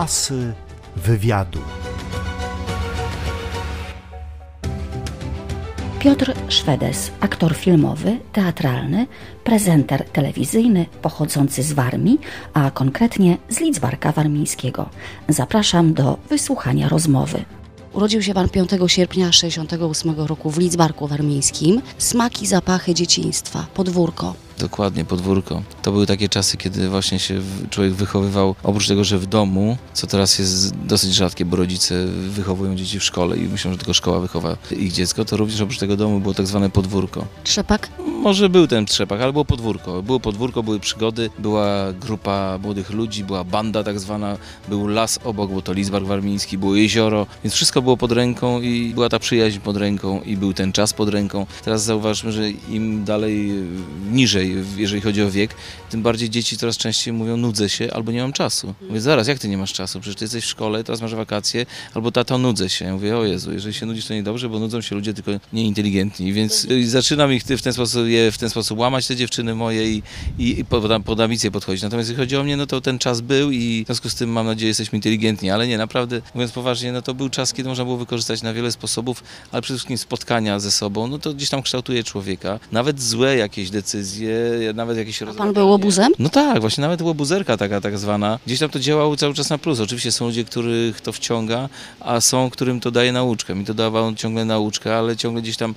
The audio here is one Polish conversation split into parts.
Asy wywiadu. Piotr Szwedes, aktor filmowy, teatralny, prezenter telewizyjny pochodzący z Warmii, a konkretnie z Lidzbarka Warmińskiego. Zapraszam do wysłuchania rozmowy. Urodził się pan 5 sierpnia 68 roku w Lidzbarku Warmińskim. Smaki, zapachy dzieciństwa, podwórko. Dokładnie, podwórko. To były takie czasy, kiedy właśnie się człowiek wychowywał, oprócz tego, że w domu, co teraz jest dosyć rzadkie, bo rodzice wychowują dzieci w szkole i myślą, że tylko szkoła wychowa ich dziecko, to również oprócz tego domu było tak zwane podwórko. Trzepak? Może był ten trzepak, ale było podwórko. Było podwórko, były przygody, była grupa młodych ludzi, była banda tak zwana, był las obok, bo to Lizbark Warmiński, było jezioro, więc wszystko było pod ręką i była ta przyjaźń pod ręką i był ten czas pod ręką. Teraz zauważmy, że im dalej niżej, jeżeli chodzi o wiek, tym bardziej dzieci coraz częściej mówią nudzę się albo nie mam czasu. Mówię, zaraz, jak ty nie masz czasu? Przecież ty jesteś w szkole, teraz masz wakacje, albo tato nudzę się. Ja mówię, o Jezu, jeżeli się nudzisz to niedobrze, bo nudzą się ludzie tylko nieinteligentni, więc y, zaczynam ich w ten sposób, je w ten sposób łamać, te dziewczyny moje i, i, i pod, pod ambicje podchodzić. Natomiast jeśli chodzi o mnie, no to ten czas był i w związku z tym mam nadzieję, jesteśmy inteligentni, ale nie, naprawdę, mówiąc poważnie, no to był czas, kiedy można było wykorzystać na wiele sposobów, ale przede wszystkim spotkania ze sobą, no to gdzieś tam kształtuje człowieka. Nawet złe jakieś decyzje, nawet jakieś A pan był obuzem? No tak, właśnie nawet łobuzerka taka tak zwana. Gdzieś tam to działało cały czas na plus. Oczywiście są ludzie, których to wciąga, a są, którym to daje nauczkę. Mi to dawało ciągle nauczkę, ale ciągle gdzieś tam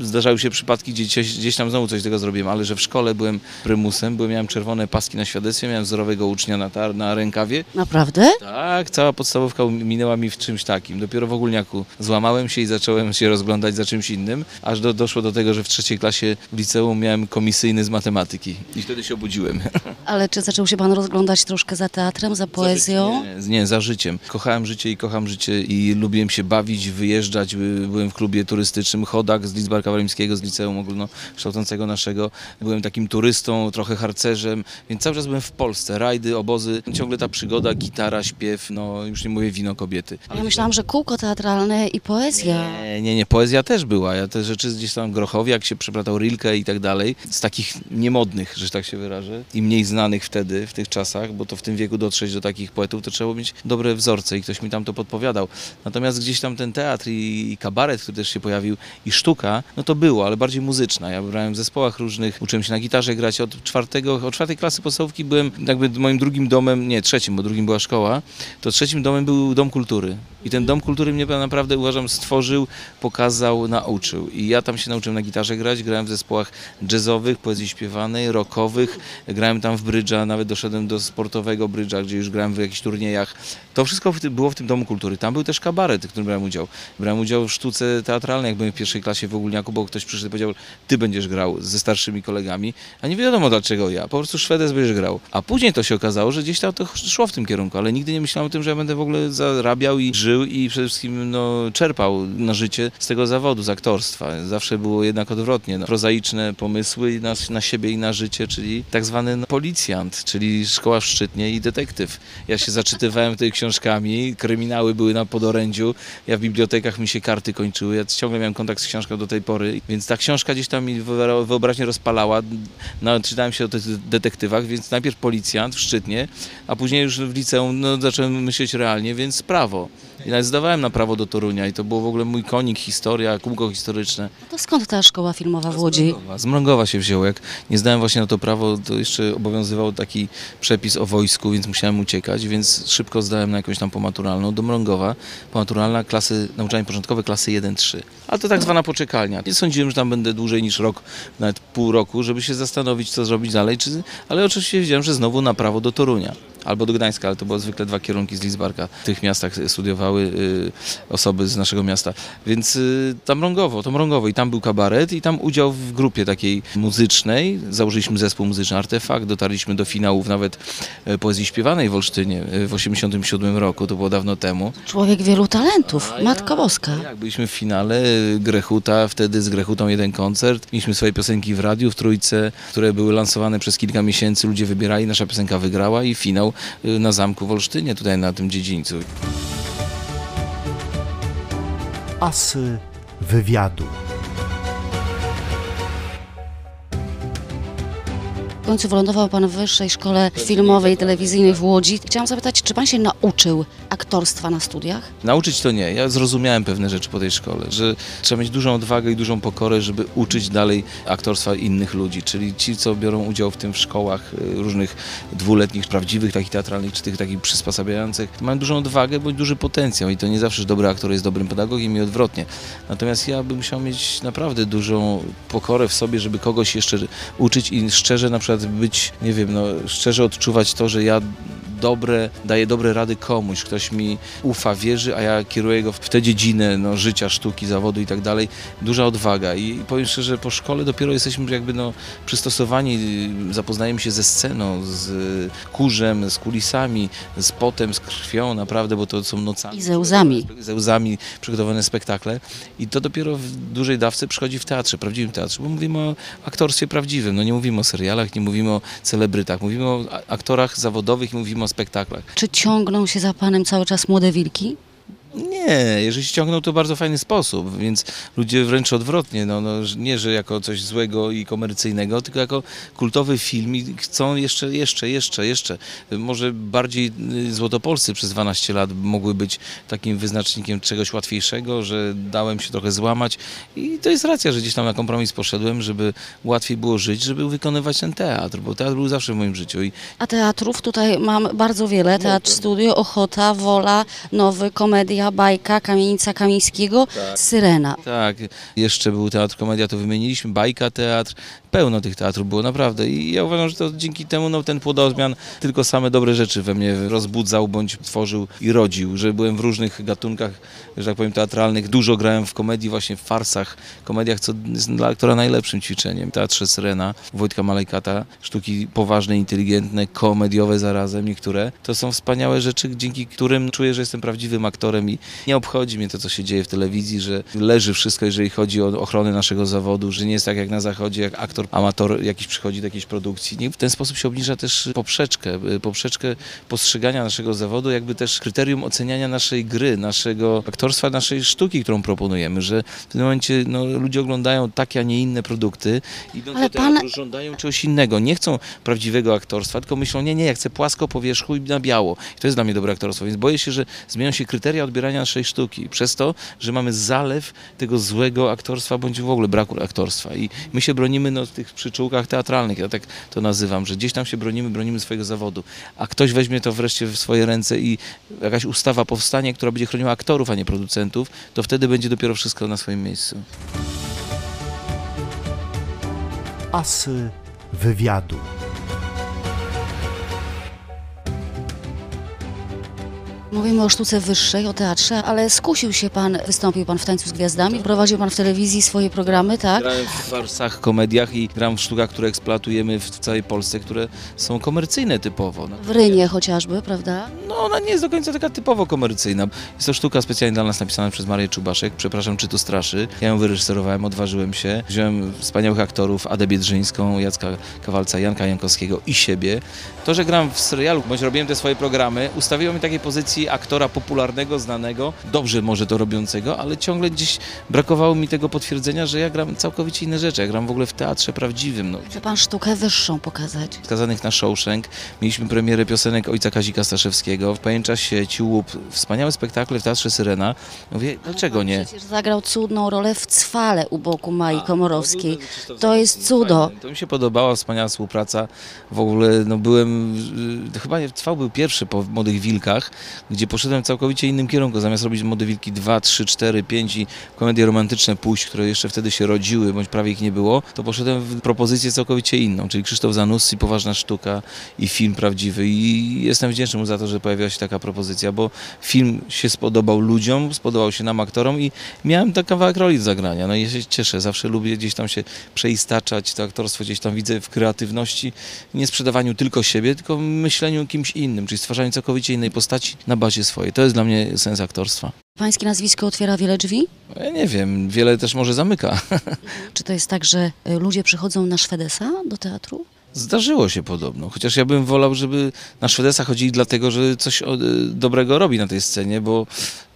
zdarzały się przypadki, gdzie gdzieś, tam znowu coś tego zrobiłem, ale że w szkole byłem prymusem, byłem, miałem czerwone paski na świadectwie, miałem wzorowego ucznia na, tar- na rękawie. Naprawdę? Tak, cała podstawówka minęła mi w czymś takim. Dopiero w ogólniaku złamałem się i zacząłem się rozglądać za czymś innym, aż do, doszło do tego, że w trzeciej klasie w liceum miałem komisyjny z matematyki i wtedy się obudziłem. Ale czy zaczął się pan rozglądać troszkę za teatrem, za poezją? Nie, nie, za życiem. Kochałem życie i kocham życie i lubiłem się bawić, wyjeżdżać. By- Byłem w klubie turystycznym Chodak z Lidzbarka Warmińskiego, z liceum ogólnokształcącego naszego. Byłem takim turystą, trochę harcerzem, więc cały czas byłem w Polsce. Rajdy, obozy, ciągle ta przygoda, gitara, śpiew, no już nie mówię wino kobiety. Ja myślałam, że kółko teatralne i poezja. Nie, nie, nie, poezja też była. Ja te rzeczy gdzieś tam Grochowiak się przeplatał Rilke i tak dalej. Z takich niemodnych, że tak się wyrażę, i mniej znanych wtedy, w tych czasach, bo to w tym wieku dotrzeć do takich poetów, to trzeba było mieć dobre wzorce i ktoś mi tam to podpowiadał. Natomiast gdzieś tam ten teatr i, i kabaret, który też się pojawił, i sztuka, no to było, ale bardziej muzyczna. Ja brałem w zespołach różnych, uczyłem się na gitarze grać. Od czwartego, od czwartej klasy podstawówki byłem jakby moim drugim domem, nie trzecim, bo drugim była szkoła, to trzecim domem był Dom Kultury. I ten Dom Kultury mnie naprawdę uważam stworzył, pokazał, nauczył. I ja tam się nauczyłem na gitarze grać, grałem w zespołach jazzowych, poezji śpiewanej, rockowych, grałem tam w brydża, nawet doszedłem do sportowego brydża, gdzie już grałem w jakichś turniejach. To wszystko było w tym Domu Kultury. Tam był też kabaret, w którym brałem udział. Brałem udział w sztuce teatralnej, jak byłem w pierwszej klasie w Ogólniaku, bo ktoś przyszedł i powiedział, ty będziesz grał ze starszymi kolegami, a nie wiadomo dlaczego ja. Po prostu Szwedes będziesz grał. A później to się okazało, że gdzieś tam to szło w tym kierunku, ale nigdy nie myślałem o tym, że ja będę w ogóle zarabiał i żył i przede wszystkim no, czerpał na życie z tego zawodu, z aktorstwa. Zawsze było jednak odwrotnie. No, prozaiczne pomysły na, na siebie i na życie, czyli tak zwany no, policjant, czyli szkoła w Szczytnie i detektyw. Ja się zaczytywałem tutaj książkami, kryminały były na podorędziu, ja w bibliotekach mi się karty kończyły, ja ciągle miałem kontakt z książką do tej pory, więc ta książka gdzieś tam mi wyobraźnię rozpalała. No, czytałem się o tych detektywach, więc najpierw policjant w Szczytnie, a później już w liceum no, zacząłem myśleć realnie, więc prawo. I nawet zdawałem na prawo do Torunia i to było w ogóle mój konik, historia, kółko historyczne. To skąd ta szkoła filmowa w Łodzi? Z Mrągowa się wziął. Jak nie zdałem właśnie na to prawo, to jeszcze obowiązywał taki przepis o wojsku, więc musiałem uciekać, więc szybko zdałem na jakąś tam pomaturalną do Mrągowa. Pomaturalna klasy, nauczanie początkowe klasy 1-3. A to tak zwana poczekalnia. Nie sądziłem, że tam będę dłużej niż rok, nawet pół roku, żeby się zastanowić, co zrobić dalej, czy... ale oczywiście wiedziałem, że znowu na prawo do Torunia. Albo do Gdańska, ale to było zwykle dwa kierunki z Lidzbarka. W tych miastach studiowały y, osoby z naszego miasta. Więc y, tam Mrągowo, to Mrągowo. I tam był kabaret i tam udział w grupie takiej muzycznej. Założyliśmy zespół muzyczny Artefakt, dotarliśmy do finałów nawet e, poezji śpiewanej w Olsztynie w 87 roku, to było dawno temu. Człowiek wielu talentów, A Matka Boska. Jak byliśmy w finale y, Grechuta, wtedy z Grechutą jeden koncert. Mieliśmy swoje piosenki w radiu, w trójce, które były lansowane przez kilka miesięcy. Ludzie wybierali, nasza piosenka wygrała i finał y, na zamku w Olsztynie, tutaj na tym dziedzińcu. Asy wywiadu. W końcu wylądował Pan w Wyższej Szkole Filmowej i Telewizyjnej w Łodzi. Chciałam zapytać, czy Pan się nauczył aktorstwa na studiach? Nauczyć to nie. Ja zrozumiałem pewne rzeczy po tej szkole, że trzeba mieć dużą odwagę i dużą pokorę, żeby uczyć dalej aktorstwa innych ludzi, czyli ci, co biorą udział w tym w szkołach y, różnych dwuletnich, prawdziwych, takich teatralnych, czy tych takich przysposabiających, mają dużą odwagę bądź duży potencjał i to nie zawsze dobry aktor jest dobrym pedagogiem i odwrotnie. Natomiast ja bym musiał mieć naprawdę dużą pokorę w sobie, żeby kogoś jeszcze uczyć i szczerze na przykład być, nie wiem, no, szczerze odczuwać to, że ja dobre, daję dobre rady komuś, ktoś mi ufa, wierzy, a ja kieruję go w tę dziedzinę no, życia, sztuki, zawodu i tak dalej. Duża odwaga i powiem szczerze, po szkole dopiero jesteśmy jakby no, przystosowani, zapoznajemy się ze sceną, z kurzem, z kulisami, z potem, z krwią naprawdę, bo to są nocami. I ze łzami. Ze łzami przygotowane spektakle i to dopiero w dużej dawce przychodzi w teatrze, prawdziwym teatrze, bo mówimy o aktorstwie prawdziwym, no nie mówimy o serialach, nie mówimy o celebrytach, mówimy o aktorach zawodowych i mówimy o spektaklach. Czy ciągną się za Panem cały czas młode wilki? Nie, jeżeli ściągną to w bardzo fajny sposób, więc ludzie wręcz odwrotnie, no, no, nie, że jako coś złego i komercyjnego, tylko jako kultowy film i chcą jeszcze, jeszcze, jeszcze, jeszcze. Może bardziej y, Złotopolscy przez 12 lat mogły być takim wyznacznikiem czegoś łatwiejszego, że dałem się trochę złamać i to jest racja, że gdzieś tam na kompromis poszedłem, żeby łatwiej było żyć, żeby wykonywać ten teatr, bo teatr był zawsze w moim życiu i A teatrów tutaj mam bardzo wiele. Teatr Studio, Ochota, Wola, Nowy, Komedia, Bajka, Kamienica Kamińskiego, Syrena. Tak, jeszcze był teatr komedia, to wymieniliśmy, bajka teatr, pełno tych teatrów było naprawdę. I ja uważam, że to dzięki temu no, ten płodozmian tylko same dobre rzeczy we mnie rozbudzał bądź tworzył i rodził, że byłem w różnych gatunkach, że tak powiem, teatralnych, dużo grałem w komedii, właśnie w farsach, komediach, co jest dla aktora najlepszym ćwiczeniem. Teatrze Syrena, Wojtka Malejkata, sztuki poważne, inteligentne, komediowe zarazem niektóre, to są wspaniałe rzeczy, dzięki którym czuję, że jestem prawdziwym aktorem i nie obchodzi mnie to, co się dzieje w telewizji, że leży wszystko, jeżeli chodzi o ochronę naszego zawodu, że nie jest tak jak na zachodzie, jak aktor, amator jakiś przychodzi do jakiejś produkcji. W ten sposób się obniża też poprzeczkę, y, poprzeczkę postrzegania naszego zawodu, jakby też kryterium oceniania naszej gry, naszego aktorstwa, naszej sztuki, którą proponujemy, że w tym momencie no, ludzie oglądają takie, a nie inne produkty, idą Ale do teatru, pan- żądają czegoś innego, nie chcą prawdziwego aktorstwa, tylko myślą, nie, nie, ja chcę płasko po wierzchu i na biało. I to jest dla mnie dobre aktorstwo, więc boję się, że zmienią się kryteria odbierania naszej sztuki przez to, że mamy zalew tego złego aktorstwa, bądź w ogóle braku aktorstwa. I my się bronimy no, tych przyczółkach teatralnych, ja tak to nazywam, że gdzieś tam się bronimy, bronimy swojego zawodu, a ktoś weźmie to wreszcie w swoje ręce i jakaś ustawa powstanie, która będzie chroniła aktorów, a nie producentów, to wtedy będzie dopiero wszystko na swoim miejscu. Asy wywiadu. Mówimy o sztuce wyższej, o teatrze, ale skusił się Pan, wystąpił Pan w Tańcu z Gwiazdami, prowadził Pan w telewizji swoje programy, tak? Grałem w farsach, komediach i gram w sztukach, które eksploatujemy w całej Polsce, które są komercyjne typowo. No. W Rynie chociażby, prawda? No ona nie jest do końca taka typowo komercyjna. Jest to sztuka specjalnie dla nas napisana przez Marię Czubaszek. Przepraszam, czy to straszy. Ja ją wyreżyserowałem, odważyłem się. Wziąłem wspaniałych aktorów, Adę Biedrzyńską, Jacka Kawalca, Janka Jankowskiego i siebie. To, że gram w serialu, bądź robiłem te swoje programy, ustawiło mnie takiej pozycji aktora popularnego, znanego, dobrze może to robiącego, ale ciągle gdzieś brakowało mi tego potwierdzenia, że ja gram całkowicie inne rzeczy. Ja gram w ogóle w teatrze prawdziwym. No. Chce Pan sztukę wyższą pokazać? skazanych na Shawshank. Mieliśmy premierę piosenek ojca Kazika Staszewskiego. W Pajęczasie Ciłup, wspaniałe spektakle w Teatrze Syrena. Mówię, dlaczego nie? Przecież zagrał cudną rolę w Cwale u boku Mai Komorowskiej. To jest cudo. To mi się podobała, wspaniała współpraca. W ogóle no, byłem, y, chyba nie- Trwał był pierwszy po Młodych Wilkach, gdzie poszedłem w całkowicie innym kierunku. Zamiast robić Młode Wilki 2, 3, 4, 5 i komedie romantyczne pójść, które jeszcze wtedy się rodziły, bądź prawie ich nie było, to poszedłem w propozycję całkowicie inną, czyli Krzysztof Zanussi, Poważna Sztuka i film prawdziwy. I jestem wdzięczny mu za to, że pojawiła się taka propozycja, bo film się spodobał ludziom, spodobał się nam aktorom i miałem taki kawałek roli do zagrania. No i ja się cieszę, zawsze lubię gdzieś tam się przeistaczać, to aktorstwo gdzieś tam widzę w kreatywności, nie sprzedawaniu tylko siebie, tylko myśleniu kimś innym, czyli stwarzaniu całkowicie innej postaci na bazie swojej. To jest dla mnie sens aktorstwa. Pańskie nazwisko otwiera wiele drzwi? Ja nie wiem, wiele też może zamyka. Czy to jest tak, że y, ludzie przychodzą na Szwedesa do teatru? Zdarzyło się podobno, chociaż ja bym wolał, żeby na Szwedesa chodzili dlatego, że coś y, dobrego robi na tej scenie, bo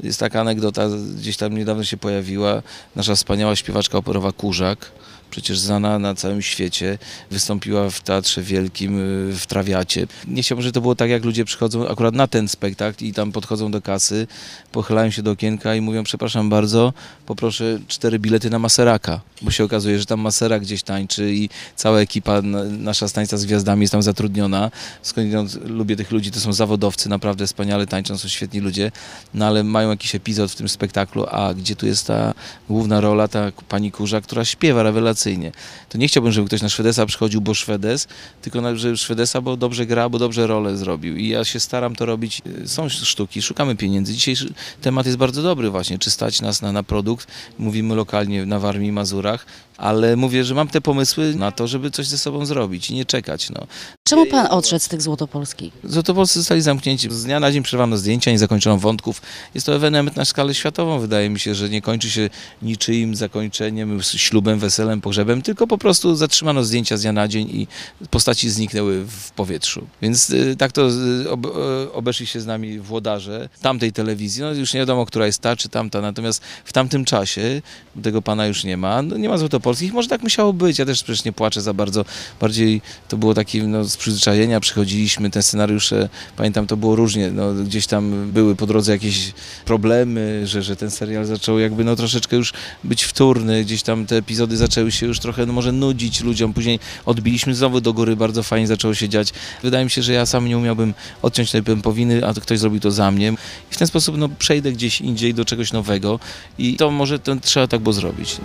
jest taka anegdota, gdzieś tam niedawno się pojawiła, nasza wspaniała śpiewaczka operowa Kurzak, przecież znana na całym świecie, wystąpiła w Teatrze Wielkim, y, w Trawiacie. Nie chciałbym, żeby to było tak, jak ludzie przychodzą akurat na ten spektakl i tam podchodzą do kasy, pochylają się do okienka i mówią, przepraszam bardzo, poproszę cztery bilety na Maseraka, bo się okazuje, że tam Masera gdzieś tańczy i cała ekipa, na- nasza stańca z gwiazdami jest tam zatrudniona. Skądinąd lubię tych ludzi, to są zawodowcy, naprawdę wspaniale tańczą, są świetni ludzie, no ale mają jakiś epizod w tym spektaklu, a gdzie tu jest ta główna rola, ta pani Kurza, która śpiewa rewelacyjnie. To nie chciałbym, żeby ktoś na Szwedesa przychodził, bo Szwedes, tylko na, że Szwedesa, bo dobrze gra, bo dobrze rolę zrobił. I ja się staram to robić. Są sztuki, szukamy pieniędzy. Dzisiejszy temat jest bardzo dobry właśnie, czy stać nas na, na produkt. Mówimy lokalnie na Warmii i Mazurach, ale mówię, że mam te pomysły na to, żeby coś ze sobą zrobić i nie czekać. No. Czemu pan odszedł z tych złotopolskich? Złotopolscy zostali zamknięci. Z dnia na dzień przerwano zdjęcia, nie zakończono wątków. Jest to ewenement na skalę światową. Wydaje mi się, że nie kończy się niczyim zakończeniem, ślubem, weselem, pogrzebem, tylko po prostu zatrzymano zdjęcia z dnia na dzień i postaci zniknęły w powietrzu. Więc y, tak to y, ob, y, obeszli się z nami włodarze tamtej telewizji. No już nie wiadomo, która jest ta czy tamta, natomiast w tamtym czasie tego pana już nie ma. No, nie ma złotopolskich. Może tak musiało być. Ja też przecież nie płaczę za bardzo. Bardziej to było takie no, z przyzwyczajenia. Przychodziliśmy, te scenariusze, pamiętam, to było różnie. No, gdzieś tam były po drodze jakieś problemy, że, że ten serial zaczął jakby no, troszeczkę już być wtórny. Gdzieś tam te epizody zaczęły się już trochę no, może nudzić ludziom. Później odbiliśmy znowu do góry. Bardzo fajnie zaczęło się dziać. Wydaje mi się, że ja sam nie umiałbym odciąć tej pępowiny, a to ktoś zrobił to za mnie. I w ten sposób no, przejdę gdzieś indziej do czegoś nowego i to może to trzeba tak było zrobić.